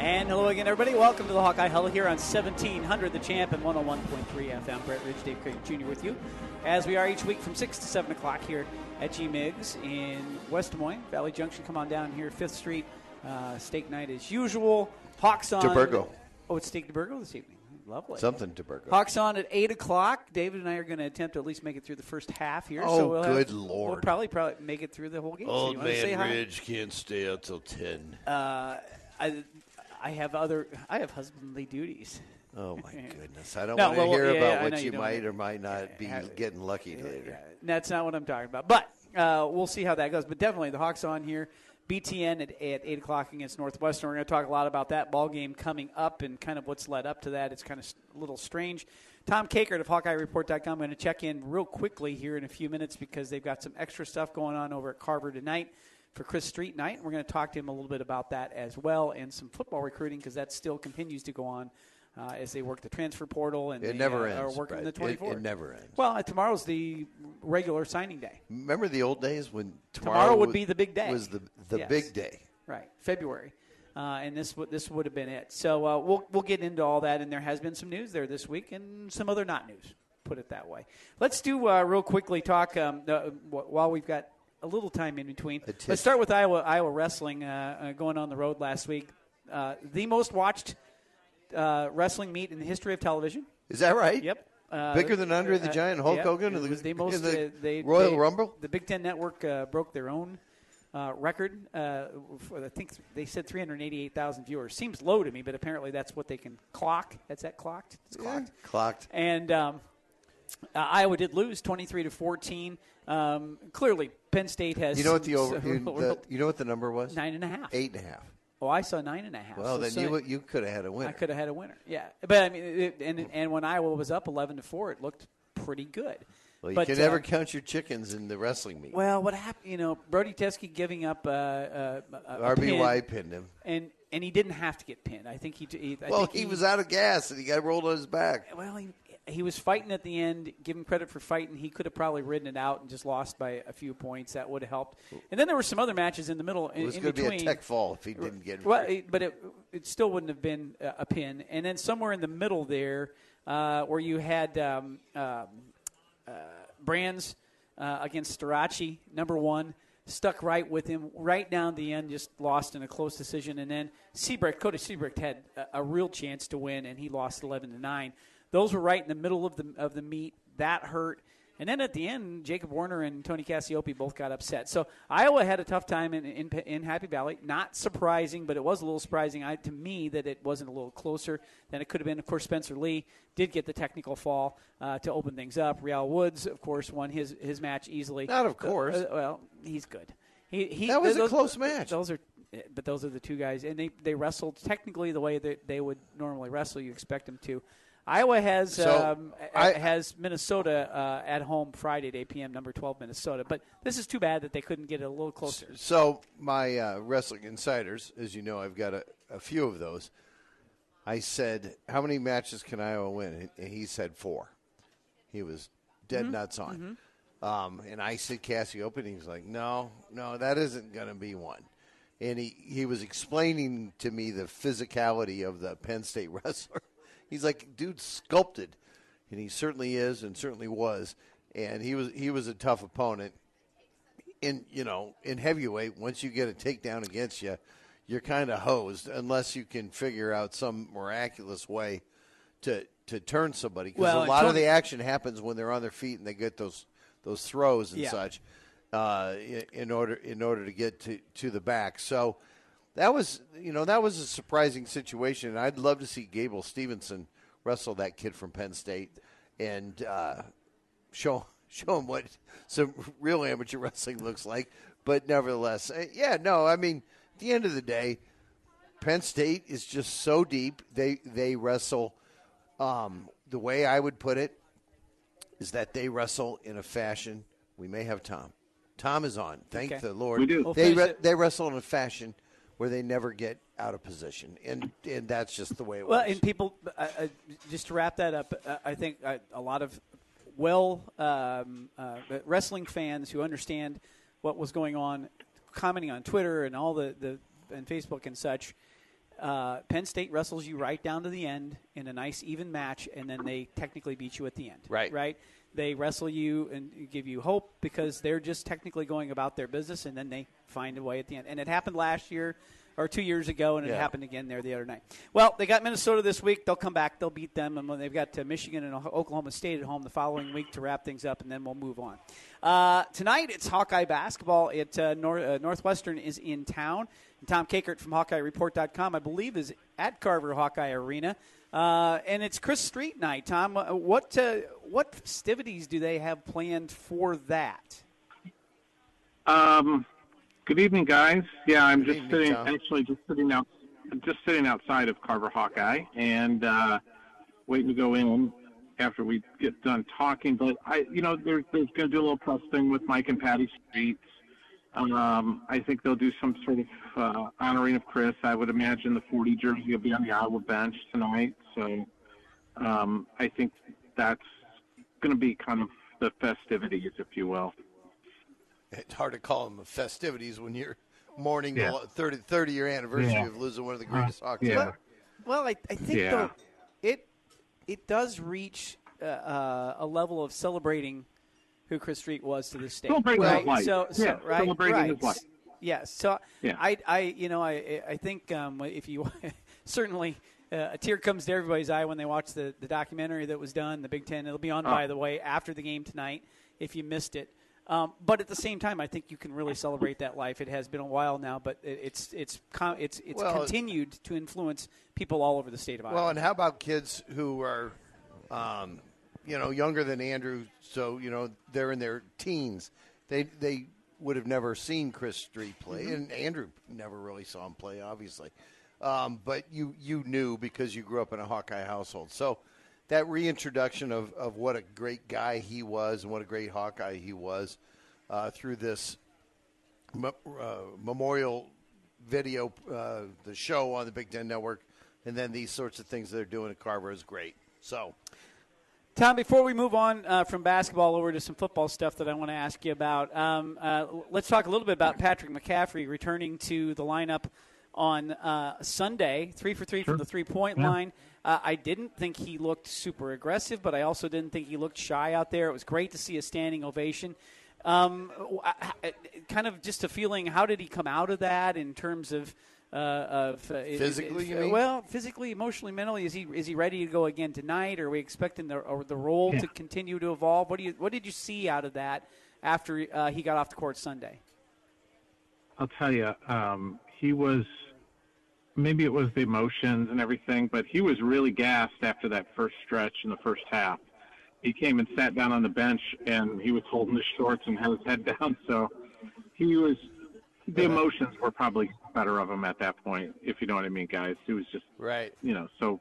And hello again, everybody. Welcome to the Hawkeye Huddle here on 1700 The Champ and 101.3 FM. Brett Ridge, Dave Craig Jr. with you, as we are each week from 6 to 7 o'clock here at G Migs in West Des Moines, Valley Junction. Come on down here, 5th Street. Uh, steak night as usual. Hawks on. DeBurgo. Oh, it's Steak DeBurgo this evening. Lovely. Something to Burgo. Hawks on at eight o'clock. David and I are going to attempt to at least make it through the first half here. Oh, so we'll good have, Lord. We'll probably probably make it through the whole game. so Old say man hi? Ridge can't stay out till ten. Uh, I, I have other. I have husbandly duties. Oh my goodness! I don't No, want to well, hear yeah, yeah, about know what you you might or might not be Yeah. getting lucky later. That's not what I'm talking about. But uh, we'll see how that goes. But definitely the Hawks on here. BTN at, at 8 o'clock against Northwestern. We're going to talk a lot about that ball game coming up and kind of what's led up to that. It's kind of a little strange. Tom Kakert of HawkeyeReport.com. I'm going to check in real quickly here in a few minutes because they've got some extra stuff going on over at Carver tonight for Chris Street night. And we're going to talk to him a little bit about that as well and some football recruiting because that still continues to go on uh, as they work the transfer portal and It they, never uh, are ends. working Brett. the It- 24. it never ends. Well, uh, tomorrow's the regular signing day. Remember the old days when tomorrow, Tomorrow would be the big day. Was the the Yes. big day? Right, February, uh, and this would this would have been it. So uh, we'll we'll get into all that, and there has been some news there this week, and some other not news. Put it that way. Let's do uh, real quickly talk um, uh, wh- while we've got a little time in between. Let's start with Iowa Iowa wrestling uh, uh, going on the road last week. Uh, the most watched uh, wrestling meet in the history of television. Is that right? Yep. Uh, Bigger than Andre the uh, Giant, Hulk yeah, Hogan, the- the most. the they, Royal they- Rumble? The Big Ten Network uh, broke their own uh, record. Uh, for, I think they said 388,000 viewers. Seems low to me, but apparently that's what they can clock. That's that clocked. It's clocked. Clocked. And um, uh, Iowa did lose 23 to 14. Um, clearly, Penn State has. You know what the over? You, the, you know what the number was? nine and a half. Eight and a half. Oh, I saw nine and a half. Well, So then you you could have had a winner. I could have had a winner. Yeah, but I mean, it, and and when Iowa was up eleven to four, it looked pretty good. Well, you but, can uh, never count your chickens in the wrestling meet. Well, what happened? You know, Brody Teske giving up uh, uh, a, RBY pin, pinned him. and and he didn't have to get pinned. I think he. he I Well, think he was out of gas and he got rolled on his back. Well, he, he was fighting at the end. Give him credit for fighting. He could have probably ridden it out and just lost by a few points. That would have helped. And then there were some other matches in the middle. It was in going to be a tech fall if he didn't get. Well, it, but it, it still wouldn't have been a, a pin. And then somewhere in the middle there, uh, where you had um, um, uh, Brands uh, against Starocci, number one, stuck right with him right down the end, just lost in a close decision. And then Siebrecht, Cody Siebrecht had a, a real chance to win, and he lost 11 to nine. Those were right in the middle of the of the meet. That hurt. And then at the end, Jacob Warner and Tony Cassioppi both got upset. So Iowa had a tough time in, in, in Happy Valley. Not surprising, but it was a little surprising I, to me that it wasn't a little closer than it could have been. Of course, Spencer Lee did get the technical fall uh, to open things up. Real Woods, of course, won his, his match easily. Not of course. Uh, well, he's good. He, he, That was a close match. Those are, but those are the two guys, and they they wrestled technically the way that they would normally wrestle. You expect them to. Iowa has So, um, I- has Minnesota uh, at home Friday at 8 p.m. Number 12 Minnesota, but this is too bad that they couldn't get it a little closer. So my uh, wrestling insiders, as you know, I've got a, a few of those. I said, "How many matches can Iowa win?" And he said four. He was dead Mm-hmm. nuts on. Um, and I said Cassioppi, and he was like, "No, no, that isn't going to be one." And he, he was explaining to me the physicality of the Penn State wrestler. He's like, "Dude, sculpted," and he certainly is, and certainly was. And he was he was a tough opponent in you know in heavyweight once you get a takedown against you you're kind of hosed unless you can figure out some miraculous way to to turn somebody because Well, a lot of the action happens when they're on their feet and they get those those throws and Yeah. such uh, in, in order in order to get to to the back so that was you know that was a surprising situation and I'd love to see Gable Steveson wrestle that kid from Penn State and uh, show show him what some real amateur wrestling looks like. But nevertheless, uh, yeah, no, I mean, at the end of the day, Penn State is just so deep. They they wrestle. Um, the way I would put it is that they wrestle in a fashion. We may have Tom. Tom is on. Thank Okay. the Lord. We do. We'll They re- they wrestle in a fashion where they never get out of position, and and that's just the way it was. Well, and people, uh, uh, just to wrap that up, uh, I think uh, a lot of well um, uh, wrestling fans who understand what was going on, commenting on Twitter and all the, the and Facebook and such, uh, Penn State wrestles you right down to the end in a nice even match, and then they technically beat you at the end. Right. Right. They wrestle you and give you hope because they're just technically going about their business, and then they find a way at the end. And it happened last year or two years ago, and it Yeah. happened again there the other night. Well, they got Minnesota this week. They'll come back. They'll beat them, and when they've got uh, Michigan and Oklahoma State at home the following week to wrap things up, and then we'll move on. Uh, tonight it's Hawkeye basketball. It uh, uh, Northwestern is in town. And Tom Kakert from HawkeyeReport.com, I believe, is at Carver Hawkeye Arena. Uh, and it's Chris Street night. Tom, uh, what uh, what festivities do they have planned for that? Um, good evening, guys. Yeah, I'm just evening, sitting, Tom. actually just sitting out, just sitting outside of Carver Hawkeye and uh, waiting to go in after we get done talking. But I, you know, there's there's going to do a little press thing with Mike and Patty Streets. Um, I think they'll do some sort of uh, honoring of Chris. I would imagine the 40 jersey will be on the Iowa bench tonight. So um, I think that's going to be kind of the festivities, if you will. It's hard to call them festivities when you're mourning Yeah. the 30, 30 year anniversary Yeah. of losing one of the greatest hockey. yeah. ever. Well, I, I think Yeah. though it it does reach uh, uh, a level of celebrating who Chris Street was to the state. Celebrating right? his life. So, so Yeah, right, celebrating right. his life. Yes. So Yeah. I, I, you know, I, I think um, if you certainly. Uh, a tear comes to everybody's eye when they watch the, the documentary that was done, the Big Ten. It'll be on, Oh. by the way, after the game tonight if you missed it. Um, but at the same time, I think you can really celebrate that life. It has been a while now, but it, it's it's it's it's Well, continued to influence people all over the state of Iowa. Well, and how about kids who are, um, you know, younger than Andrew? So you know they're in their teens. They they would have never seen Chris Street play, and Andrew never really saw him play, obviously. Um, but you you knew because you grew up in a Hawkeye household. So that reintroduction of, of what a great guy he was and what a great Hawkeye he was uh, through this me- uh, memorial video, uh, the show on the Big Ten Network, and then these sorts of things they're doing at Carver is great. So, Tom, before we move on uh, from basketball over to some football stuff that I want to ask you about, um, uh, let's talk a little bit about Patrick McCaffery returning to the lineup on uh, Sunday, three for three from the three point line. Uh, I didn't think he looked super aggressive, but I also didn't think he looked shy out there. It was great to see a standing ovation. Um, w- I- I- kind of just a feeling. How did he come out of that in terms of uh, of uh, is- Physically, you uh, mean? well, physically, emotionally, mentally, is he is he ready to go again tonight? Are we expecting the or the role Yeah. to continue to evolve? What do you what did you see out of that after uh, he got off the court Sunday? I'll tell you, um, he was maybe it was the emotions and everything, but he was really gassed after that first stretch in the first half. He came and sat down on the bench, and he was holding his shorts and had his head down. So he was. The emotions were probably better of him at that point, if you know what I mean, guys. He was just right. you know, so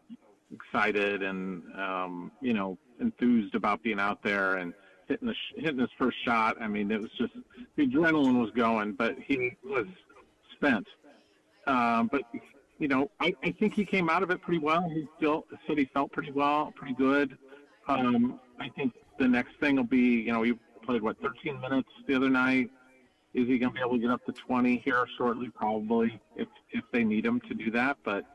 excited and um, you know enthused about being out there and hitting the sh- hitting his first shot. I mean, it was just the adrenaline was going, but he was spent. Um, but you know, I, I think he came out of it pretty well. He still said he felt pretty well, pretty good. Um, I think the next thing will be, you know, he played what 13 minutes the other night. Is he going to be able to get up to 20 here shortly? Probably, if if they need him to do that. But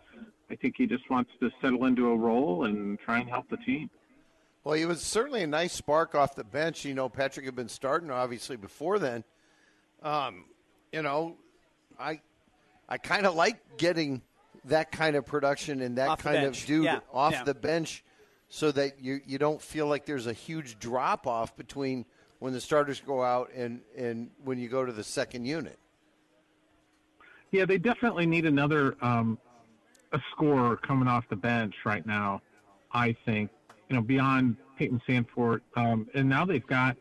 I think he just wants to settle into a role and try and help the team. Well, he was certainly a nice spark off the bench. You know, Patrick had been starting obviously before then. Um, you know, I I kind of like getting that kind of production and that Off kind of dude Yeah, off yeah. the bench, so that you you don't feel like there's a huge drop off between when the starters go out and and when you go to the second unit. Yeah, they definitely need another um, a scorer coming off the bench right now. I think you know beyond Payton Sandfort, um, and now they've got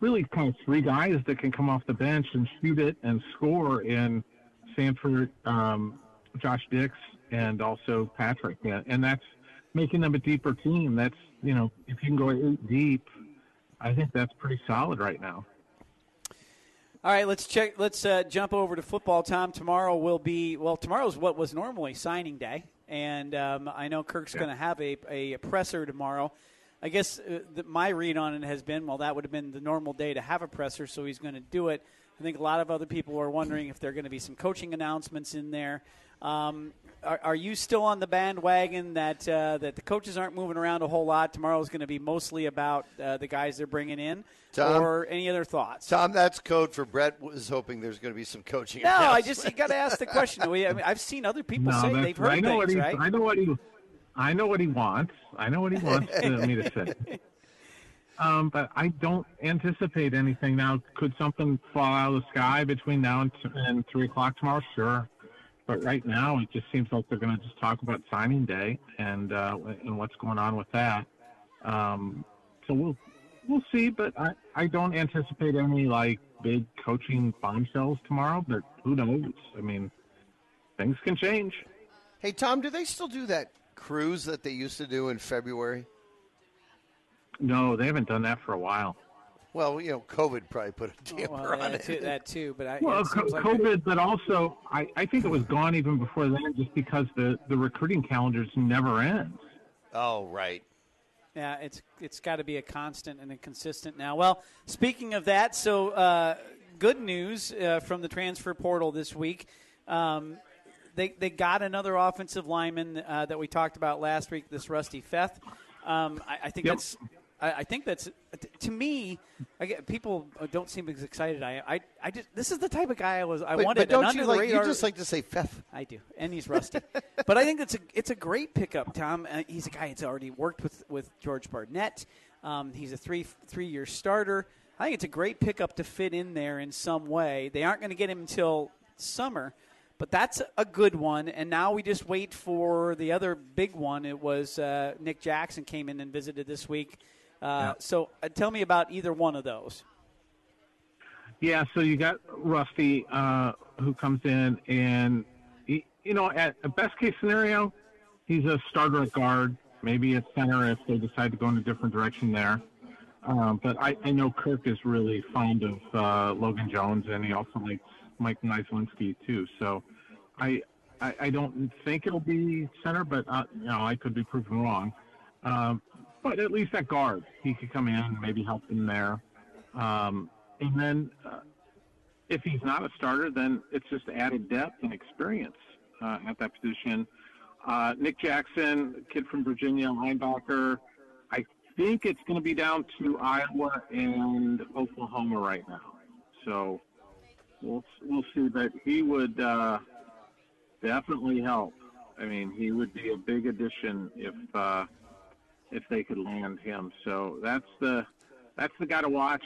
really kind of three guys that can come off the bench and shoot it and score in Sandfort, um, Josh Dix, and also Patrick. Yeah, and that's making them a deeper team. That's you know if you can go eight deep, I think that's pretty solid right now. All right, let's check. Let's uh, jump over to football. Tom, tomorrow will be well. Tomorrow's what was normally signing day, and um, I know Kirk's going to have a, a presser tomorrow. I guess uh, the, my read on it has been well, that would have been the normal day to have a presser, so he's going to do it. I think a lot of other people are wondering if there are going to be some coaching announcements in there. Um, are, are you still on the bandwagon that uh, that the coaches aren't moving around a whole lot? Tomorrow's going to be mostly about uh, the guys they're bringing in, Tom? or any other thoughts? Tom, that's code for Brett was hoping there's going to be some coaching. No, I just you got to ask the question. We, I mean, I've seen other people no, say they've heard I know what things, he, right? I know what he, I know what he wants. I know what he wants to, me to say. Um, but I don't anticipate anything now. Could something fall out of the sky between now and, t- and three o'clock tomorrow? Sure. But right now, it just seems like they're going to just talk about signing day and uh, and what's going on with that. Um, so we'll we'll see. But I, I don't anticipate any like big coaching bombshells tomorrow. But who knows? I mean, things can change. Hey, Tom, do they still do that cruise that they used to do in February? No, they haven't done that for a while. Well, you know, COVID probably put a damper well, on that, it. too, that too, but I, Well, it co- like COVID, but also I, I think it was gone even before then, just because the the recruiting calendars never ends. Oh, right. Yeah, it's it's got to be a constant and a consistent now. Well, speaking of that, so uh, good news uh, from the transfer portal this week. Um, they they got another offensive lineman uh, that we talked about last week. This Rusty Feth. Um, I, I think Yep. that's. I I think that's to me. I get, people don't seem as excited. I, I, I just this is the type of guy I was. I wanted but don't you like? You just like to say Feth. I do, and he's rusty. but I think it's a it's a great pickup, Tom. Uh, he's a guy that's already worked with with George Barnett. Um, he's a three three year starter. I think it's a great pickup to fit in there in some way. They aren't going to get him until summer, but that's a good one. And now we just wait for the other big one. It was uh, Nick Jackson came in and visited this week. Uh, So uh, tell me about either one of those. Yeah, so you got Rusty uh, who comes in, and he, you know, at a best case scenario, he's a starter at guard, maybe at center if they decide to go in a different direction there. Um, but I, I know Kirk is really fond of uh, Logan Jones, and he also likes Mike Nyslinski too. So I, I I don't think it'll be center, but uh, you know I could be proven wrong. Um, but at least at guard, he could come in, and maybe help them there. Um, and then uh, if he's not a starter, then it's just added depth and experience uh, at that position. Uh, Nick Jackson, kid from Virginia, linebacker. I think it's going to be down to Iowa and Oklahoma right now. So we'll we'll see. But he would uh, definitely help. I mean, he would be a big addition if uh, if they could land him. So that's the that's the guy to watch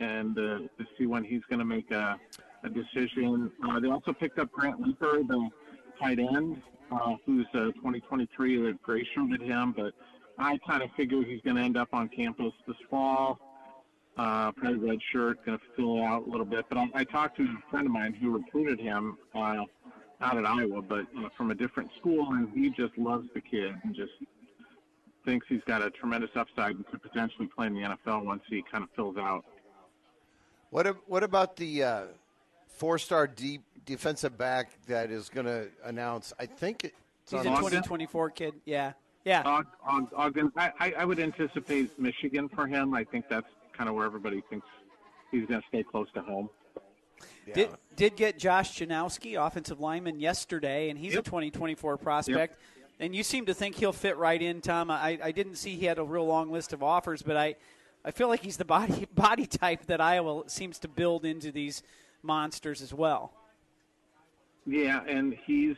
and uh, to see when he's going to make a, a decision. Uh, they also picked up Grant Leeper, the tight end, uh, who's uh, 2023. They've gray him, but I kind of figure he's going to end up on campus this fall. Uh, probably red shirt, going to fill out a little bit. But I, I talked to a friend of mine who recruited him uh, out at Iowa, but from a different school, and he just loves the kid and just thinks he's got a tremendous upside and could potentially play in the NFL once he kind of fills out. What what about the uh, four-star deep defensive back that is going to announce? I think it's He's on a 2024 kid. Yeah, yeah. Og- Og- Ogden, I, I- I would anticipate Michigan for him. I think that's kind of where everybody thinks he's going to stay close to home. Did did get Josh Janowski, offensive lineman, yesterday, and he's Yep. a 2024 prospect. And you seem to think he'll fit right in, Tom. I, I didn't see he had a real long list of offers, but I, I feel like he's the body body type that Iowa seems to build into these monsters as well. Yeah, and he's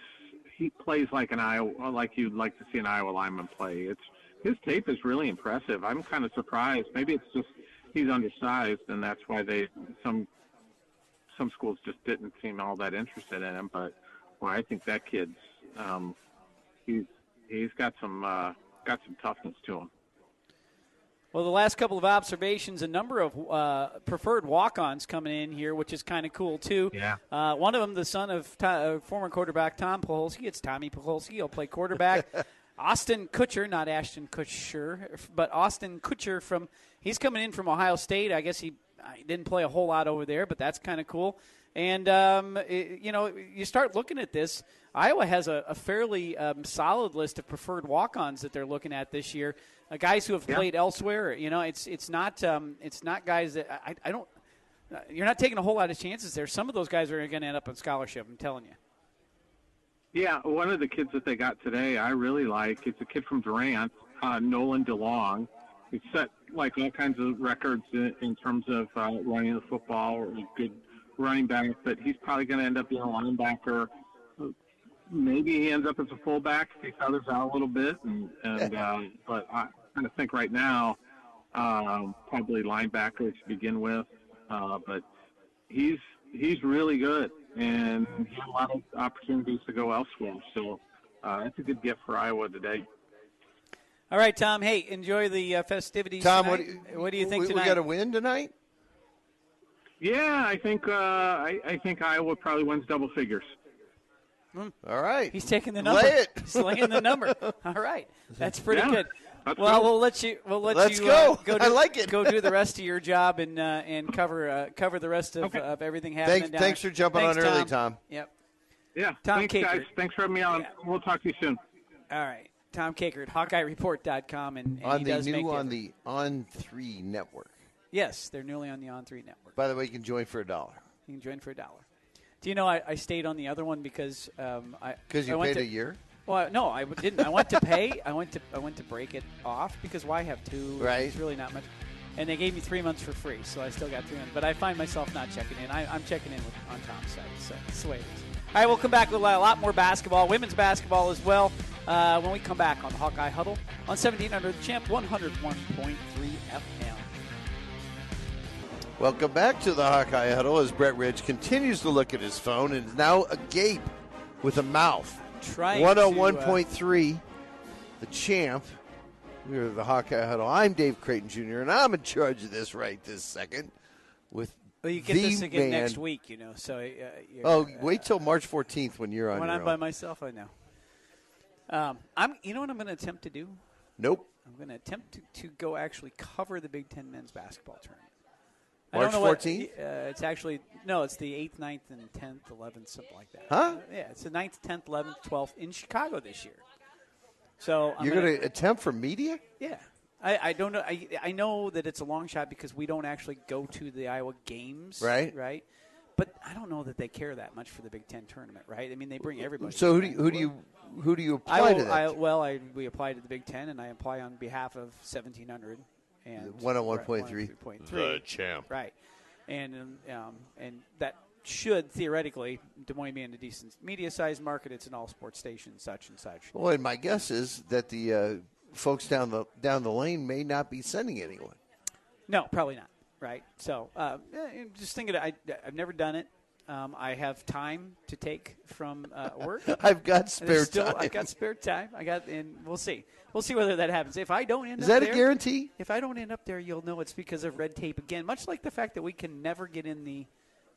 he plays like an Iowa, like you'd like to see an Iowa lineman play. It's his tape is really impressive. I'm kind of surprised. Maybe it's just he's undersized, and that's why they some some schools just didn't seem all that interested in him. But well, I think that kid's um, he's he's got some uh, got some toughness to him. Well, the last couple of observations, a number of uh, preferred walk-ons coming in here, which is kind of cool too. Yeah. Uh, one of them, the son of to- uh, former quarterback Tom Polsky, it's Tommy Polsky. He'll play quarterback. Austin Kutcher, not Ashton Kutcher, but Austin Kutcher from he's coming in from Ohio State. I guess he, he didn't play a whole lot over there, but that's kind of cool. And um, it- you know, you start looking at this. Iowa has a, a fairly um, solid list of preferred walk-ons that they're looking at this year. Uh, guys who have Yeah. played elsewhere. You know, it's it's not um, it's not guys that I, I don't. uh, You're not taking a whole lot of chances there. Some of those guys are going to end up on scholarship. I'm telling you. Yeah, one of the kids that they got today, I really like. It's a kid from Durant, uh, Nolan DeLong. He set like all kinds of records in, in terms of uh, running the football or a good running back, but he's probably going to end up being a linebacker. Maybe he ends up as a fullback if he feathers out a little bit. And, and uh, but I kind of think right now, um, probably linebacker to begin with. Uh, but he's he's really good, and he had a lot of opportunities to go elsewhere. So uh, that's a good gift for Iowa today. All right, Tom. Hey, enjoy the uh, festivities. Tom, tonight. what do you, what do you think we, tonight? We got to win tonight. Yeah, I think uh, I, I think Iowa probably wins double figures. All right. He's taking the number. Lay it. He's laying the number. All right, that's pretty Yeah, good. let's Well, go. we'll let you. We'll let Let's you go. Uh, go I do, like it. Go do the rest of your job and uh, and cover uh, cover the rest of, Okay. of everything happening. Thanks, down thanks for jumping Thanks, on early, Tom. Yep. Yeah, Tom thanks Kakert. guys. Thanks for having me on. Yeah. We'll talk to you soon. All right. Tom Kakert at HawkeyeReport.com and, and On he the does make new on the On Three network. yes, they're newly on the On Three network. By the way, you can join for a dollar You can join for a dollar. Do you know I, I stayed on the other one because um, I because you I paid to, a year. Well, no, I didn't. I went to pay. I went to I went to break it off because why have two? Right. It's really not much. And they gave me three months for free, so I still got three months. But I find myself not checking in. I, I'm checking in with, on Tom's site, so that's the way it is. All right, we'll come back with a lot more basketball, women's basketball as well, uh, when we come back on the Hawkeye Huddle on 1700 The Champ 101.3 FM. Welcome back to the Hawkeye Huddle as Brett Ridge continues to look at his phone and is now agape with a mouth. Trying to, uh, 101.3, the champ. We're the Hawkeye Huddle. I'm Dave Creighton Jr., and I'm in charge of this right this second with Well, you get the this again man. next week, you know. So, uh, you're- Oh, wait till March 14th when you're on when I'm own. by myself, I know. Um, I'm. You know what I'm going to attempt to do? nope. I'm going to attempt to, to go actually cover the Big Ten men's basketball tournament. March I don't know what- 14th? uh, it's actually no. It's the eighth, 9th, and tenth, eleventh, something like that. Huh? yeah, it's the 9th, tenth, eleventh, twelfth in Chicago this year. So I'm You're going to attempt for media? yeah. I, I don't know. I, I know that it's a long shot because we don't actually go to the Iowa games, Right. Right. But I don't know that they care that much for the Big Ten tournament, right? I mean, they bring everybody. So who do you, who do you who do you apply I will, to that? I, well, I, we apply to the Big Ten, and I apply on behalf of 1700 and 101.3. 103.3. The champ. Right, and um, and that should theoretically Des Moines being a decent media-sized market. It's an all-sports station, such and such. well, and my guess is that the uh, folks down the down the lane may not be sending anyone. No, probably not. Right. So uh, just thinking, I, I've never done it. Um, I have time to take from uh, work. I've got spare still, time. I've got spare time. I got, and we'll see. We'll see whether that happens. If I don't end Is up that a there, guarantee? If I don't end up there, you'll know it's because of red tape again. Much like the fact that we can never get in the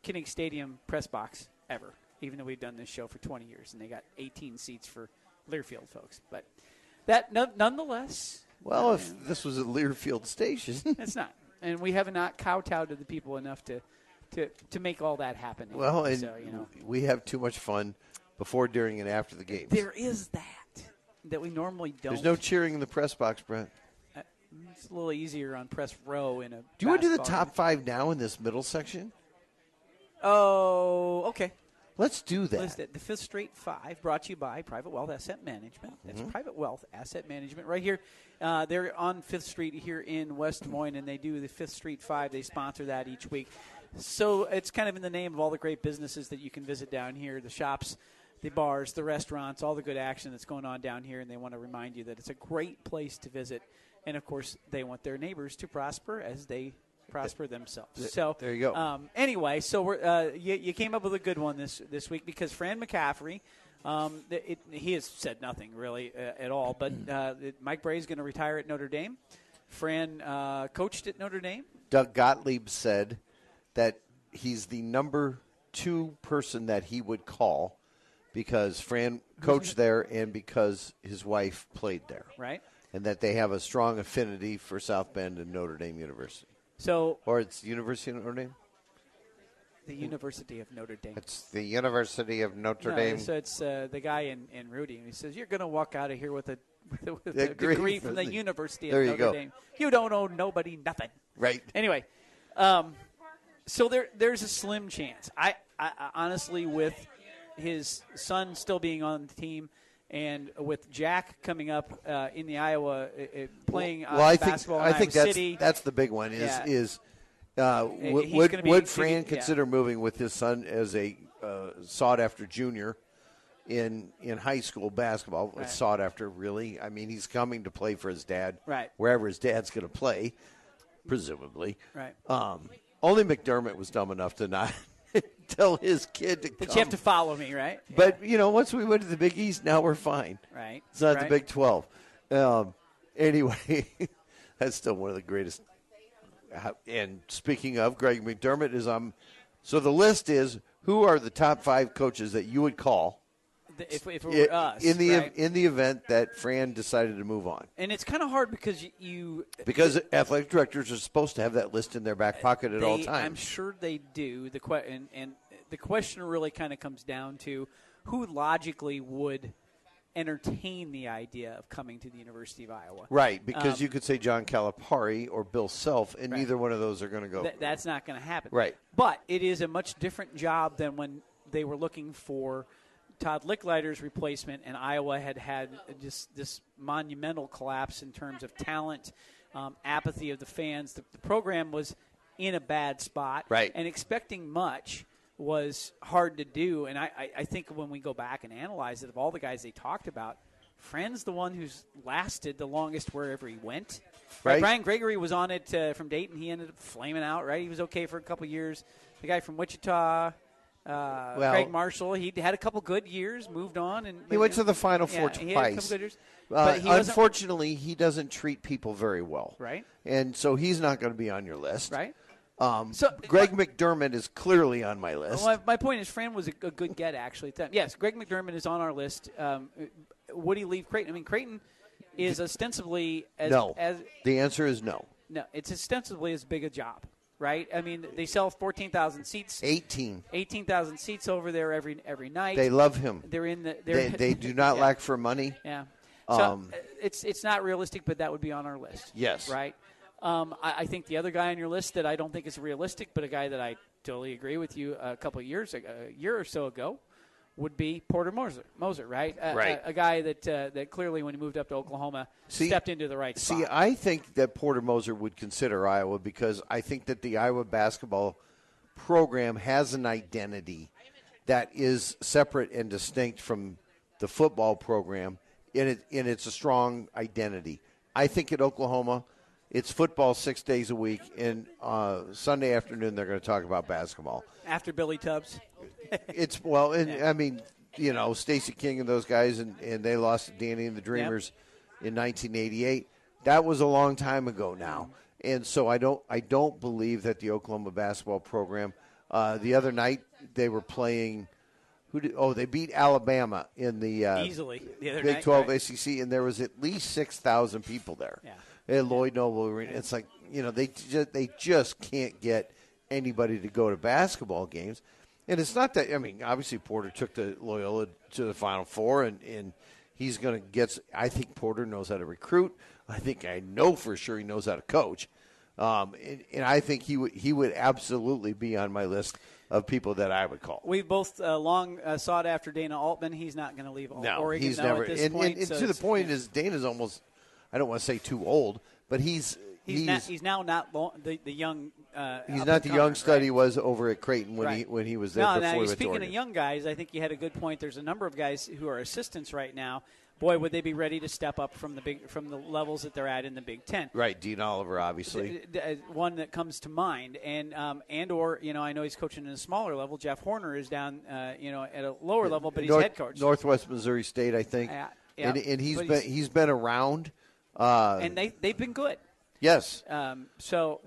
Kinnick Stadium press box ever, even though we've done this show for 20 years and they got 18 seats for Learfield folks. But that, no, nonetheless, Well, if this was at Learfield Station, it's not, and we have not kowtowed to the people enough to, to, to make all that happen. well, and so you know, we have too much fun before, during, and after the games. there is that that we normally don't. There's no cheering in the press box, Brent. Uh, It's a little easier on press row in a. Do you want to do the top five now in this middle section? Oh. Let's do that. The Fifth Straight Five, brought to you by Private Wealth Asset Management. That's Mm-hmm. Private Wealth Asset Management right here. Uh, they're on Fifth Street here in West Des Moines, and they do the Fifth Street Five. They sponsor that each week. So it's kind of in the name of all the great businesses that you can visit down here the shops, the bars, the restaurants, all the good action that's going on down here, and they want to remind you that it's a great place to visit. And of course, they want their neighbors to prosper as they prosper themselves. So there you go. Um, anyway, so we're, uh, you, you came up with a good one this this week because Fran McCaffery, um, it, he has said nothing really uh, at all. But uh, it- Mike Brey is going to retire at Notre Dame. Fran uh, coached at Notre Dame. Doug Gottlieb said that he's the number two person that he would call because Fran coached there and because his wife played there, Right. and that they have a strong affinity for South Bend and Notre Dame University, So or it's University of Notre Dame. the University of Notre Dame. It's the University of Notre No, Dame. so it's uh, the guy in, in Rudy, and he says you're going to walk out of here with a with a, with a Degree degree from the the- University of There you Notre go. Dame. You don't owe nobody nothing. Right. Anyway, um, so there there's a slim chance. I, I, I honestly with his son still being on the team, and with Jack coming up uh, in the Iowa uh, uh, playing well, I think in I think that's City, that's the big one. Is Yeah. is uh, He's would would, be- would Fran be- yeah. consider moving with his son as a uh, sought after junior in in high school basketball? Right. Sought after, really? I mean, he's coming to play for his dad, Right. Wherever his dad's going to play, presumably, Right. Um, only McDermott was dumb enough to not tell his kid to that come. you have to follow me, right? But you know, once we went to the Big East, now we're fine. Right. It's not right. the Big Twelve. Um, anyway, that's still one of the greatest. And speaking of, Greg McDermott is on. So the list is who are the top five coaches that you would call If, if it were i- us, in the right? in the event that Fran decided to move on? and it's kind of hard because you, you Because athletic directors are supposed to have that list in their back pocket at all times. I'm sure they do. The que- and, and the question really kind of comes down to who logically would entertain the idea of coming to the University of Iowa. Right, because Um, you could say John Calipari or Bill Self, and Right. neither one of those are going to go. Th- that's not going to happen. Right. But it is a much different job than when they were looking for Todd Lickliter's replacement, and Iowa had had just this monumental collapse in terms of talent, um, apathy of the fans. The, the program was in a bad spot. Right. And expecting much was hard to do. And I, I, I think when we go back and analyze it, of all the guys they talked about, Friend's the one who's lasted the longest wherever he went. Right. Brian Gregory was on it uh, from Dayton. He ended up flaming out. Right, he was okay for a couple years. The guy from Wichita, uh, Well- Gregg Marshall, he had a couple good years, moved on, and He went to the Final Four yeah, he twice. couple years. Uh, but he unfortunately, he doesn't treat people very well. Right. And so he's not going to be on your list. right. Um, So- Greg McDermott is clearly on my list. Well, my, point is, Fran was a, a good get actually. at the time. Yes, Greg McDermott is on our list. Um, would he leave Creighton? I mean, Creighton is ostensibly as no. as the answer is no. no, it's ostensibly as big a job, right? I mean, they sell fourteen thousand seats, 18. eighteen thousand seats over there every every night. They love him. They're in the. They, They're, they do not yeah. lack for money. Yeah. So Um, uh, it's it's not realistic, but that would be on our list. Yes. Right. Um, I, I think the other guy on your list that I don't think is realistic, but a guy that I totally agree with you a couple of years ago, a year or so ago, would be Porter Moser. Moser, right? A- Right. A, a guy that uh, that clearly, when he moved up to Oklahoma, See- stepped into the right See. I think that Porter Moser would consider Iowa because I think that the Iowa basketball program has an identity that is separate and distinct from the football program, and, it, and it's a strong identity. I think at Oklahoma, it's football six days a week, and uh, Sunday afternoon they're going to talk about basketball. After Billy Tubbs, It's well, and I mean, you know, Stacey King and those guys, and, and they lost Danny and the Dreamers in 1988. That was a long time ago now, and so I don't, I don't believe that the Oklahoma basketball program. Uh, the other night they were playing. Who did? Oh, they beat Alabama in the uh, easily the other Big night, 12 right? SEC, and there was at least six thousand people there. Yeah. At Lloyd Noble Arena, it's like you know they just, they just can't get anybody to go to basketball games, and it's not that. I mean, obviously Porter took the Loyola to the Final Four, and and he's going to get. I think Porter knows how to recruit. I think I know for sure he knows how to coach. Um, and, and I think he would he would absolutely be on my list of people that I would call. We've both uh, long uh, sought after Dana Altman. He's not going to leave No, Oregon he's never. at this and, and, and so to the point yeah. is Dana's almost. I don't want to say too old, but he's he's, he's not, he's now not lo- the the young. Uh, he's not the young stud he was over at Creighton when he when he was there No, before now, speaking Oregon. of young guys, I think you had a good point. There's a number of guys who are assistants right now. Boy, would they be ready to step up from the big from the levels that they're at in the Big Ten. right, Dean Oliver, obviously. Uh, one that comes to mind, and um, and or you know I know he's coaching in a smaller level. Jeff Horner is down, uh, you know, at a lower level, but he's head coach. Northwest Missouri State, I think, Yeah, yeah, and, and he's but been he's- he's been around. Uh, and they they've been good. yes, Um, so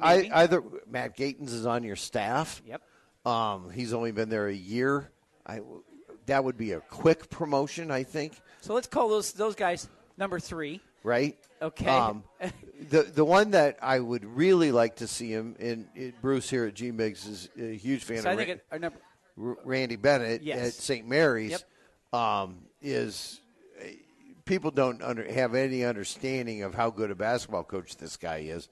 I, either Matt Gatens is on your staff. yep. Um, he's only been there a year. I that would be a quick promotion, I think. So let's call those those guys number three. right? Okay. Um, the the one that I would really like to see him, and it, Bruce here at G Migs is a huge fan So I of think Ra- it, number, R- Randy Bennett Yes. at St. Mary's. Yep. Um, is people don't under, have any understanding of how good a basketball coach this guy is.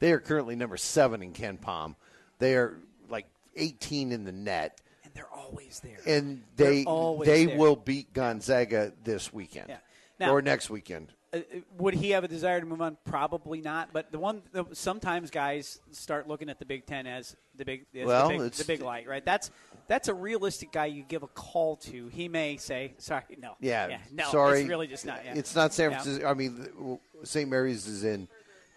They are currently number seven in KenPom. They are like 18 in the net. And they're always there. and they always they there. will beat Gonzaga this weekend Yeah. Now- or next weekend. Uh, would he have a desire to move on? Probably not. But the one, the, sometimes guys start looking at the Big Ten as the big, Well, the, big the big light, right? That's that's a realistic guy you give a call to. He may say, "Sorry, no, Yeah, no, sorry, it's really just not." Yeah. It's not San Yeah. Francisco. I mean, St. Mary's is in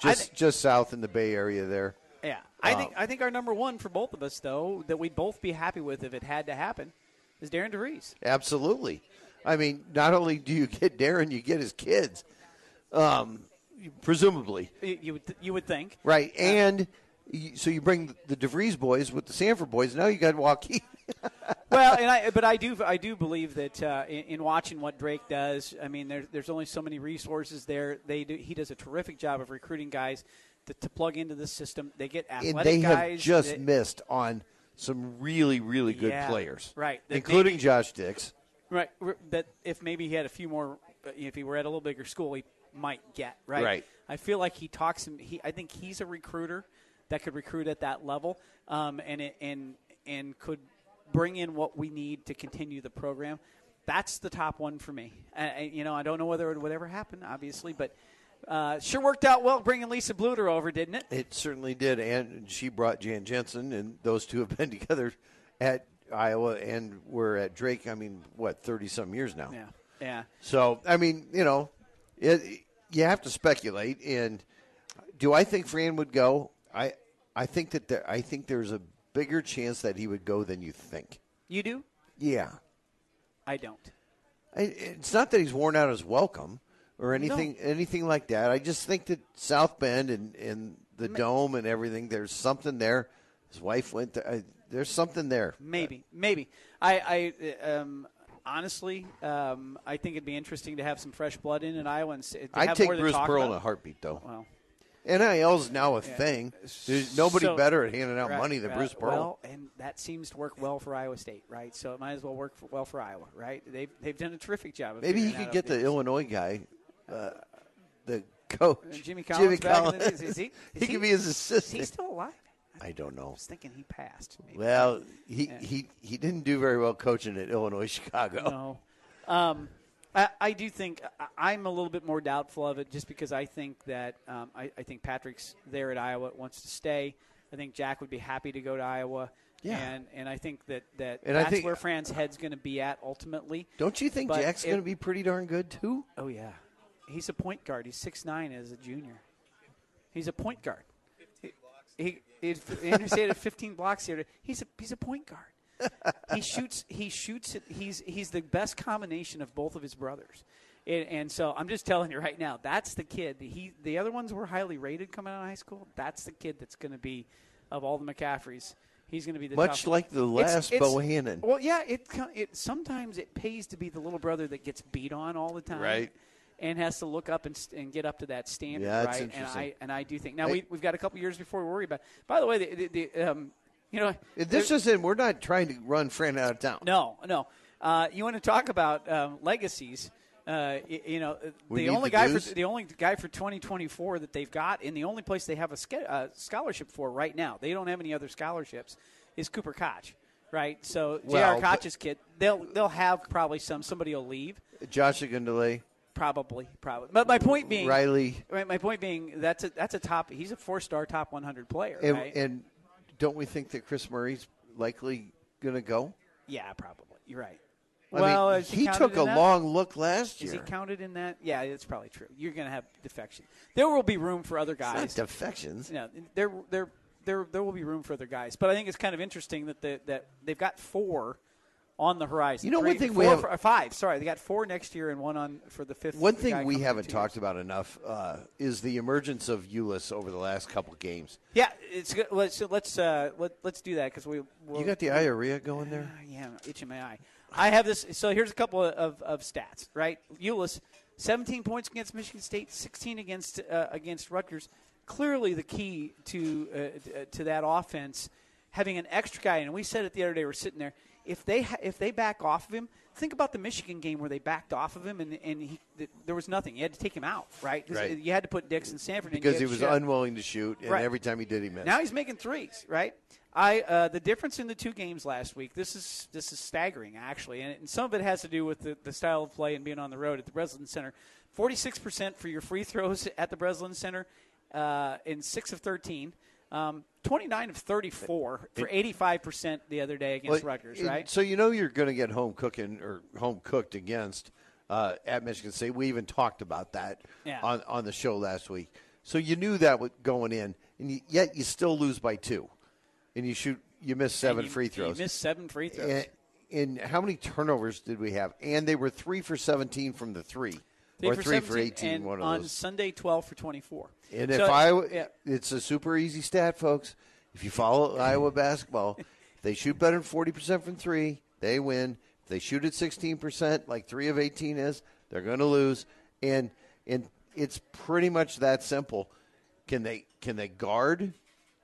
just thi- just south in the Bay Area there. Yeah, I Um, think I think our number one for both of us, though, that we'd both be happy with if it had to happen, is Darian DeVries. Absolutely. I mean, not only do you get Darian, you get his kids, um, presumably, You, you would you would think. right? And you, so you bring the DeVries boys with the Sanford boys. Now you got Joaquin. Well, and I, but I do, I do believe that uh, in, in watching what Drake does, I mean, there, there's only so many resources there. They do, he does a terrific job of recruiting guys to, to plug into the system. They get athletic and they guys. have just that- missed on some really, really good Yeah, players, right. That Including Josh Dix. right. That if maybe he had a few more, uh, if he were at a little bigger school, he might get right. Right. I feel like he talks. He, I think he's a recruiter that could recruit at that level, um, and it, and and could bring in what we need to continue the program. That's the top one for me. You know, I don't know whether it would ever happen, obviously, but uh, sure worked out well bringing Lisa Bluder over, didn't it? It certainly did, and she brought Jan Jensen, and those two have been together at Iowa and were at Drake. I mean, what thirty some years now. Yeah, yeah. So I mean, you know, it, you have to speculate. And do I think Fran would go? I I think that there, I think there's a bigger chance that he would go than you think. You do? Yeah, I don't. I, it's not that he's worn out his welcome or anything anything like that. I just think that South Bend and, and the dome and everything. There's something there. His wife went. To, I, there's something there. Maybe, maybe. I, I um, honestly, um, I think it'd be interesting to have some fresh blood in at Iowa and to I'd have take Bruce Pearl in a heartbeat, though. Well, NIL is now a thing. There's nobody So- better at handing out right, money than right. Bruce Pearl. Well, and that seems to work well for Iowa State, right? So it might as well work for, well for Iowa, right? They've they've done a terrific job. Of Maybe he could get the things. Illinois guy, uh, the coach, Jimmy Collins in the. Is he- is he, he- could be his assistant. He's still alive? I don't know. I was thinking he passed. Maybe. Well, he, Yeah. he he didn't do very well coaching at Illinois Chicago. No. Um, I, I do think I'm a little bit more doubtful of it just because I think that um, I, I think Patrick's there at Iowa, wants to stay. I think Jack would be happy to go to Iowa. Yeah. And, and I think that, that And that's think- where Fran's head's going to be at ultimately. Don't you think But Jack's going to be pretty darn good too? Oh, yeah. He's a point guard. He's six nine as a junior. He's a point guard. He, he, he Andrew said at 15 blocks here. He's a he's a point guard. He shoots. He shoots. He's he's the best combination of both of his brothers. And, and so I'm just telling you right now, that's the kid. He the other ones were highly rated coming out of high school. That's the kid that's going to be of all the McCafferys. He's going to be the Much like the last it's- Bohannon. Well, yeah. It it sometimes it pays to be the little brother that gets beat on all the time, Right. And has to look up and, and get up to that standard, Yeah, right? And. I and I do think now Hey. we we've got a couple years before we worry about. By the way, the, the, the um, you know, This isn't. We're not trying to run Fran out of town. no, no. Uh, you want to talk about um, legacies? Uh, y- you know, We the only the guy for the only guy for 2024 that they've got, and the only place they have a sch- uh, scholarship for right now, they don't have any other scholarships, is Cooper Koch, right? So Well, J.R. Koch's kid, they'll they'll have probably some. Somebody will leave, Josh Ogundele, probably, probably. But my point being, Riley, right, my point being, that's a that's a top. He's a four star, top 100 player, and, right? and don't we think that Kris Murray's likely going to go? yeah, probably. You're right. I well, mean, he counted took a that? long look last year. Is he counted in that? Yeah, that's probably true. You're going to have defection. There will be room for other It's not guys. defections. Yeah, there, there, there, there will be room for other guys. But I think it's kind of interesting that the, that they've got four on the horizon. You know, one Three- thing we have- for- five. Sorry, they got four next year and one on for the fifth. One thing we haven't talked about enough uh, is the emergence of Ulis over the last couple games. Yeah, it's good. Let's let's uh, let, let's do that because we. We'll, You got the diarrhea going there? Uh, yeah, itching my eye. I have this. So here's a couple of, of, of stats. Right, Ulis, 17 points against Michigan State, 16 against uh, against Rutgers. Clearly, the key to uh, to that offense having an extra guy. And we said it the other day. We're sitting there. If they ha- if they back off of him, think about the Michigan game where they backed off of him and and he, th- there was nothing. You had to take him out. Right, Right. You had to put Dix and Sanford Because he was Shep. unwilling to shoot, and Right. every time he did, he missed. Now he's making threes, right? I uh, the difference in the two games last week. This is this is staggering actually, and, and some of it has to do with the, the style of play and being on the road at the Breslin Center. Forty six percent for your free throws at the Breslin Center, uh, in six of thirteen. Um, 29 of 34 for 85% the other day against Well, Rutgers, right? So you know you're going to get home cooking or home cooked against uh, at Michigan State. We even talked about that Yeah. on on the show last week. So you knew that was going in, and you, yet you still lose by two, and you shoot you miss seven You- free throws. You missed seven free throws. and, and how many turnovers did we have? And they were three for seventeen from the three, or three for eighteen. and one of on those. Sunday, 12 for 24. And So, if I, yeah, it's a super easy stat, folks. If you follow Iowa basketball, they shoot better than forty percent from three, they win. If they shoot at sixteen percent, like three of eighteen is, they're going to lose. And and it's pretty much that simple. Can they can they guard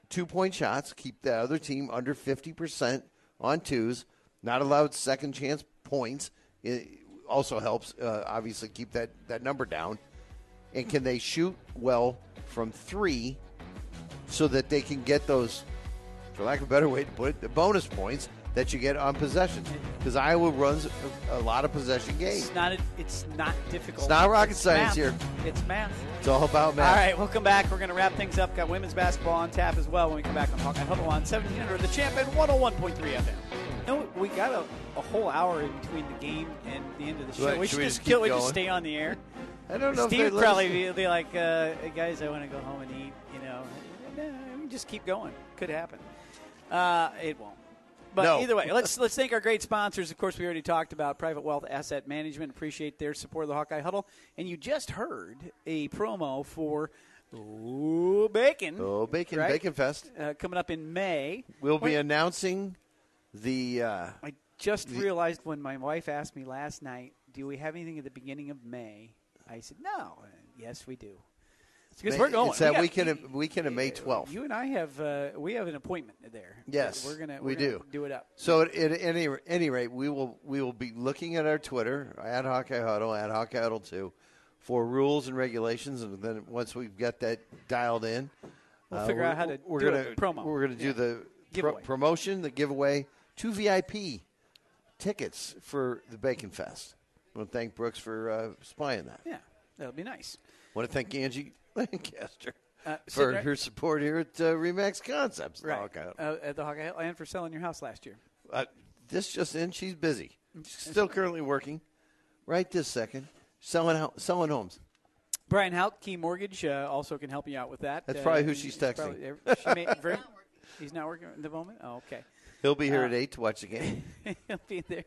two point shots? Keep the other team under fifty percent on twos. Not allowed second chance points. It also helps, uh, obviously, keep that that number down and can they shoot well from three so that they can get those, for lack of a better way to put it, the bonus points that you get on possession? Because Iowa runs a, a lot of possession games. it's not, a, it's not difficult. It's not rocket science math. here. It's math. It's all about math. All right, we'll come back. We're going to wrap things up. Got women's basketball on tap as well when we come back on Hawkeye Huddle on 1700, the champion 101.3 FM. No, we got a, a whole hour in between the game and the end of the show. Right, we should should we just kill. just stay on the air. I don't know Steve probably be, be like, uh, guys, I want to go home and eat. You know, nah, we just keep going. Could happen. Uh, it won't. But No. either way, let's let's thank our great sponsors. Of course, we already talked about Private Wealth Asset Management. Appreciate their support of the Hawkeye Huddle. And you just heard a promo for Ooh, Bacon. Oh, Bacon, right? Bacon Fest. Uh, coming up in May. We'll be announcing the. Uh, I just realized when my wife asked me last night, "Do we have anything at the beginning of May?" I said, "No." And yes, we do. Because we're going. It's that We got- weekend, of, weekend of May 12th. You and I have uh, we have an appointment there. Yes, we're gonna we we're gonna do. do it up. So at, at any any rate, we will we will be looking at our Twitter at Hawkeye Huddle at Hawkeye Huddle two for rules and regulations, and then once we've got that dialed in, We'll uh, figure out how to we're do a gonna promo. We're going to do Yeah. the pro- promotion, the giveaway, two VIP tickets for the Bacon Fest. I want to thank Brooks for uh, supplying that. Yeah, that'll be nice. I want to thank Angie Lancaster Uh, for right- her support here at uh, Remax Concepts. Right uh, at the Hawkeye Hill and for selling your house last year. Uh, this just in, she's busy. She's still currently working, right this second, selling ho- selling homes. Brian Hout, Key Mortgage, uh, also can help you out with that. That's Uh, probably who she's texting. probably- she may, very, he's not working at the moment. Oh, okay. He'll be here Uh, at eight to watch the game. He'll be there.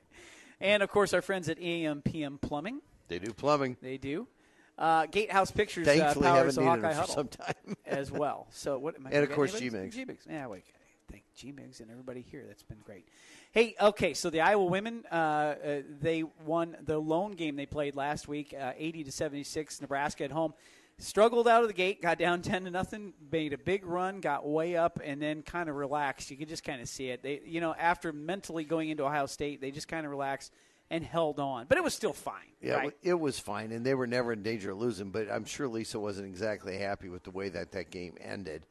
And of course, our friends at AM PM Plumbing. They do plumbing. They do. Uh, Gatehouse Pictures uh, Thankfully, powers haven't the Hawkeye them for Huddle some time. as well. So what? Am I And, of course. G-Migs. G-Migs. Yeah, wait. Thank G-Migs and everybody here. That's been great. Hey, okay. So the Iowa women, uh, uh, they won the lone game they played last week, uh, eighty to seventy-six. Nebraska at home. Struggled out of the gate, got down ten to nothing, made a big run, got way up, and then kind of relaxed. You could just kind of see it. They, you know, after mentally going into Ohio State, they just kind of relaxed and held on. But it was still fine. Yeah, right? it was fine, and they were never in danger of losing. But I'm sure Lisa wasn't exactly happy with the way that that game ended.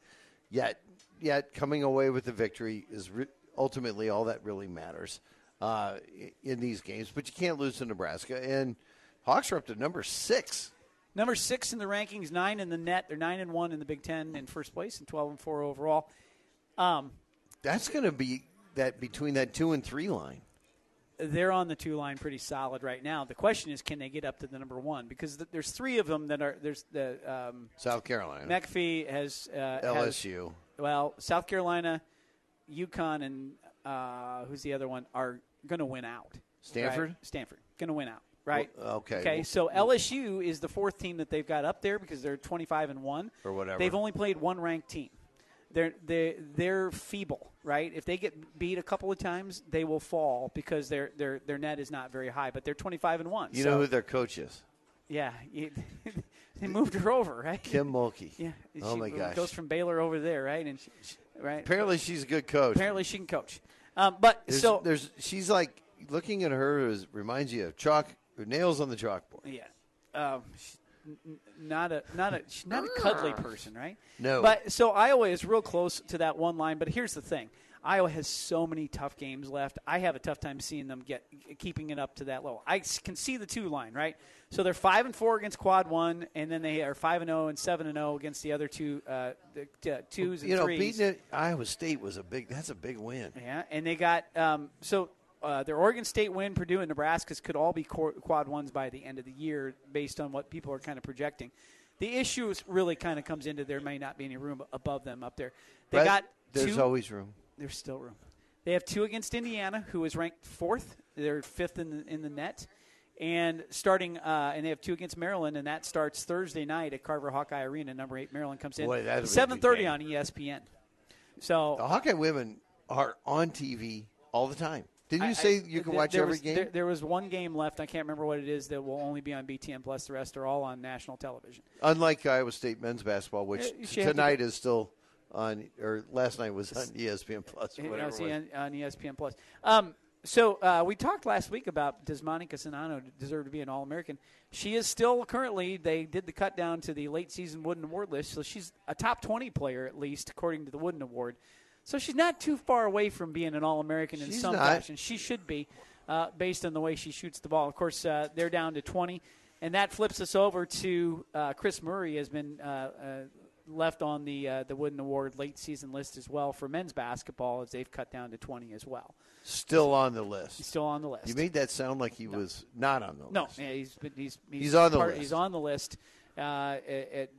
Yet, yet coming away with the victory is re- ultimately all that really matters uh, in these games. But you can't lose to Nebraska, and Hawks are up to number six. Number six in the rankings, nine in the net. They're nine and one in the Big Ten in first place, and twelve and four overall. Um, That's going to be that between that two and three line. they're on the two line pretty solid right now. The question is, can they get up to the number one? Because th- there's three of them that are there's the um, South Carolina, McAfee has uh, has- LSU. well, South Carolina, UConn, and uh, who's the other one are going to win out. Stanford? right? Stanford going to win out. Right. Well, okay. Okay. So LSU is the fourth team that they've got up there because they're 25 and one Or whatever. They've only played one ranked team. They're they they're feeble, right? If they get beat a couple of times, they will fall because their their their net is not very high. But they're 25 and one. You so, know who their coach is? Yeah. You, they moved her over, right? Kim Mulkey. Yeah. Oh she my gosh. Goes from Baylor over there, right? And she, she- right. Apparently, she's a good coach. Apparently she can coach. Um, but There's, so there's she's like looking at her is reminds you of chalk nails on the chalkboard. yeah, um, not a not a she's not a cuddly person, right? No. But so Iowa is real close to that one line. But here's the thing: Iowa has so many tough games left. I have a tough time seeing them get keeping it up to that level. I can see the two line, right? So they're five and four against Quad One, and then they are five and zero and seven and zero against the other two uh, the, uh, twos and You know, threes. beating it, Iowa State was a big. That's a big win. Yeah, and they got um, so uh, their Oregon State win, Purdue, and Nebraska's could all be quad ones by the end of the year, based on what people are kind of projecting. The issue is really kind of comes into there may not be any room above them up there. They But got There's two, always room. there's still room. They have two against Indiana, who is ranked fourth. They're fifth in the, in the net. And starting, uh, and they have two against Maryland, and that starts Thursday night at Carver Hawkeye Arena. Number eight Maryland comes in Boy, that'll be a good seven thirty on ESPN. So The Hawkeye women are on TV all the time. Didn't you say I- you can there- watch every was, game? There, there was one game left. I can't remember what it is that will only be on BTN Plus. The rest are all on national television. Unlike Iowa State men's basketball, which Yeah, you should to tonight is still on, or last night was on ESPN Plus or know, whatever. see, it was. on, ESPN Plus. Um, so uh, we talked last week about does Monika Czinano deserve to be an All American? She is still currently. They did the cut down to the late season Wooden Award list, so she's a top twenty player at least according to the Wooden Award. So she's not too far away from being an All American in She's some not. fashion. She should be, uh, based on the way she shoots the ball. Of course, uh, they're down to twenty, and that flips us over to uh, Kris Murray has been. Uh, uh, Left on the uh, the Wooden Award late season list as well for men's basketball as they've cut down to twenty as well. Still on the He's list. still on the list. You made that sound like he was not on the no, list. yeah, he's he's he's, He's on the part- list. He's on the list. Uh, at-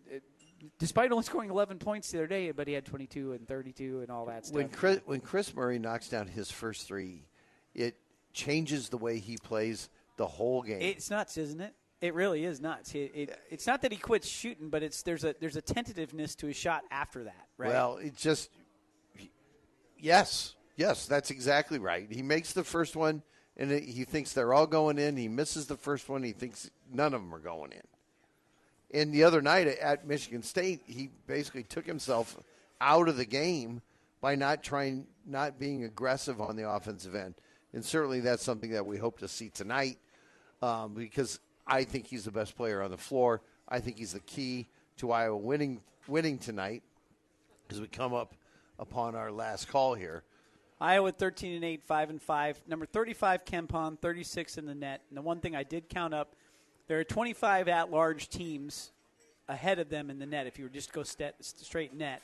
despite only scoring 11 points the other day, but he had 22 and 32 and all that stuff. When Kris, when Kris Murray knocks down his first three, it changes the way he plays the whole game. it's nuts, isn't it? It really is nuts. It, it, it's not that he quits shooting, but it's there's a there's a tentativeness to his shot after that, right? Well, it just yes, yes, that's exactly right. He makes the first one, and it, he thinks they're all going in. He misses the first one. He thinks none of them are going in. And the other night at Michigan State, he basically took himself out of the game by not trying, not being aggressive on the offensive end. And certainly that's something that we hope to see tonight um, because I think he's the best player on the floor. I think he's the key to Iowa winning winning tonight as we come up upon our last call here. Iowa 13 and 8, 5 and 5. Number 35 KenPom, 36 in the net. And the one thing I did count up, there are 25 at-large teams ahead of them in the net if you were just to go st- straight net.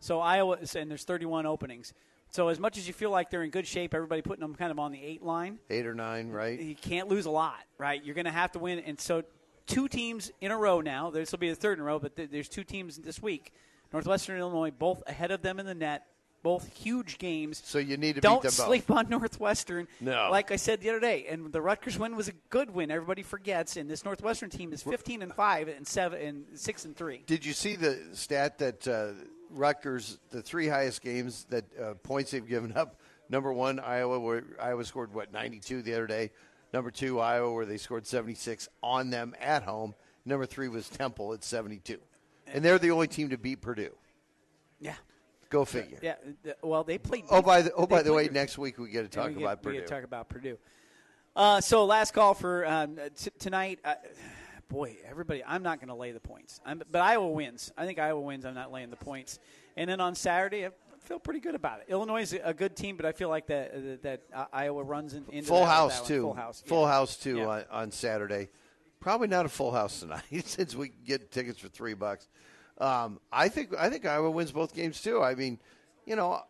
So Iowa and there's 31 openings. So as much as you feel like they're in good shape, everybody putting them kind of on the 8 line, Eight or nine, right? you can't lose a lot, right? You're going to have to win and so two teams in a row now. This will be the third in a row, but th- there's two teams this week. Northwestern and Illinois both ahead of them in the net. Both huge games. So you need to Don't beat them both. sleep on Northwestern. No. Like I said the other day, and the Rutgers win was a good win. Everybody forgets, and this Northwestern team is 15 and five and seven and six and three. Did you see the stat that uh, Rutgers, the three highest games that uh, points they've given up? Number one, Iowa, where Iowa scored what 92 the other day. Number two, Iowa, where they scored 76 on them at home. Number three was Temple at 72, and they're the only team to beat Purdue. Yeah, Go figure. yeah. Well, they played. Oh, by the oh, by the way, played- next week we get to talk we get- about we Purdue. get to talk about Purdue. Uh, so last call for um, t- tonight. Uh, boy, everybody, I'm not going to lay the points. I'm, but Iowa wins. I think Iowa wins. I'm not laying the points. And then on Saturday, I feel pretty good about it. Illinois is a good team, but I feel like that that uh, Iowa runs in, into full that house that too. Full house. Full yeah. house too Yeah. on, on Saturday. Probably not a full house tonight since we can get tickets for three bucks. Um, I think I think Iowa wins both games too. I mean, you know,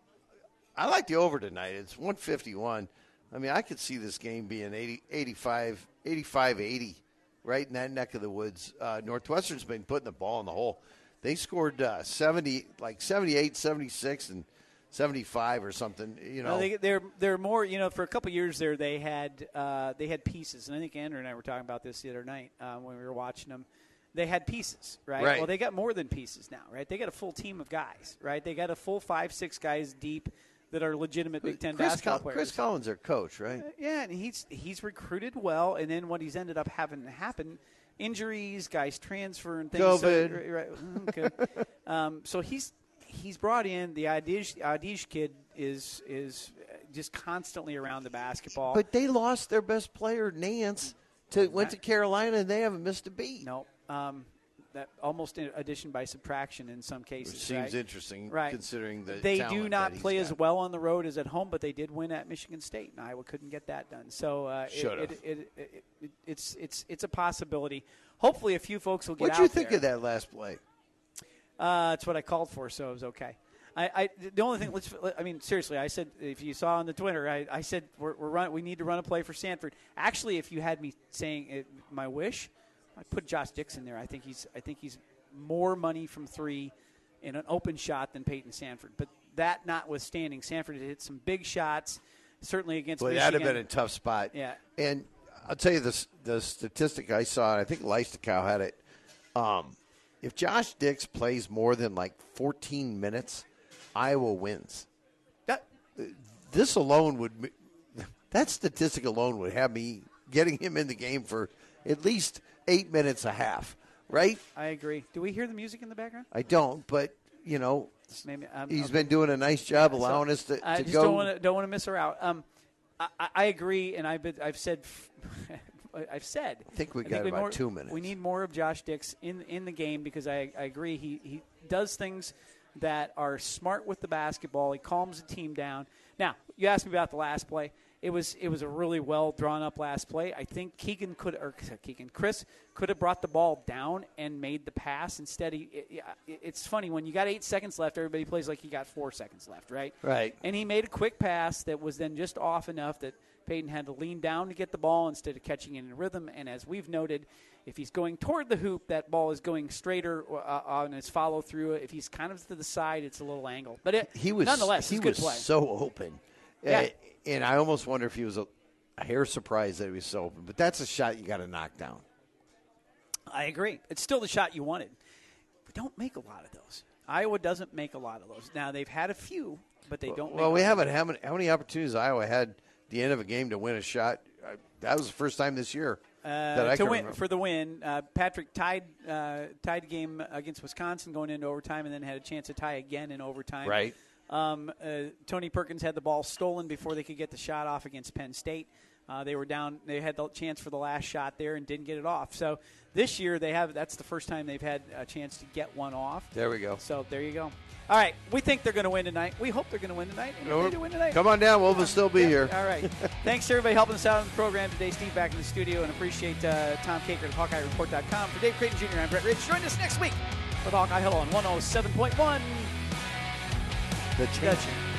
I like the over tonight. It's 151. I mean, I could see this game being 80, 85, 85 80, right in that neck of the woods. Uh, Northwestern's been putting the ball in the hole. They scored uh, 70, like 78, 76, and 75 or something. You know, No, they, they're they're more. You know, for a couple years there, they had uh, they had pieces, and I think Andrew and I were talking about this the other night uh, when we were watching them. They had pieces, right? Right. Well, they got more than pieces now, right? They got a full team of guys, right? They got a full five, six guys deep that are legitimate Big Ten Chris, basketball Col- players. Chris Collins, their coach, right? Yeah, and he's he's recruited well, and then what he's ended up having happen, injuries, guys transfer and things. So, COVID. right, right, mm, okay. um, so he's he's brought in the Audige, Audige kid is is just constantly around the basketball. But they lost their best player, Nance, to went to Carolina, and they haven't missed a beat. no, um, that almost in addition by subtraction in some cases. Which seems right? interesting, Right. considering the they do not that play as well on the road as at home, but they did win at Michigan State, and Iowa couldn't get that done. So uh, it, it, it, it, it, it's it's it's a possibility. Hopefully, a few folks will get What'd out you think there. of that last play? Uh, that's what I called for, so it was okay. I, I the only thing. Let's. I mean, seriously. I said if you saw on the Twitter, I, I said we're, we're run, we need to run a play for Sandfort. Actually, if you had me saying it, my wish, I put Josh Dixon there. I think he's. I think he's more money from three in an open shot than Payton Sandfort. But that notwithstanding, Sanford had hit some big shots. Certainly against Well, that'd have been a tough spot. Yeah. And I'll tell you this: the statistic I saw, and I think Leistikow had it. Um, if Josh Dix plays more than like 14 minutes, Iowa wins. That- This alone would, that statistic alone would have me getting him in the game for at least eight minutes a half, right? I agree. Do we hear the music in the background? I don't, but you know, Maybe um, he's okay. been doing a nice job So, allowing us to, I just go. don't want to don't want to miss her out. Um, I, I- agree, and I've been, I've said I've said. I think we got about more, two minutes. We need more of Josh Dix in in the game because I, I agree he he does things that are smart with the basketball. He calms the team down. Now you asked me about the last play. It was it was a really well drawn up last play. I think Keegan could or Keegan Kris could have brought the ball down and made the pass. Instead, he it, it- it's funny when you got eight seconds left, everybody plays like you got four seconds left, right? Right. And he made a quick pass that was then just off enough that Payton had to lean down to get the ball instead of catching it in rhythm. And as we've noted, if he's going toward the hoop, that ball is going straighter uh, on his follow through. If he's kind of to the side, it's a little angle. But it, he was nonetheless, he was play. so open. Yeah. Uh, and I almost wonder if he was a, a hair surprised that he was so open. But that's a shot you got to knock down. I agree. It's still the shot you wanted. We don't make a lot of those. Iowa doesn't make a lot of those. Now they've had a few, but they don't. Well, we haven't how many, how many opportunities Iowa had at the end of a game to win a shot. That was the first time this year that I Uh, to win remember. for the win. Uh, Patrick tied uh, tied game against Wisconsin going into overtime, and then had a chance to tie again in overtime. Right. Um, uh, Tony Perkins had the ball stolen before they could get the shot off against Penn State. Uh, they were down. They had the chance for the last shot there and didn't get it off. So this year they have. That's the first time they've had a chance to get one off. There we go. So there you go. All right, we think they're going to win tonight. We hope they're going to win tonight. If they win tonight, Come on down. We'll still be yeah, here. All right. Thanks to everybody helping us out on the program today. Steve back in the studio, and appreciate uh, Tom Kakert at HawkeyeReport.com. For Dave Creighton Jr., I'm Brett Ridge. Join us next week for the Hawkeye Huddle on 107.1. The The change. Ch-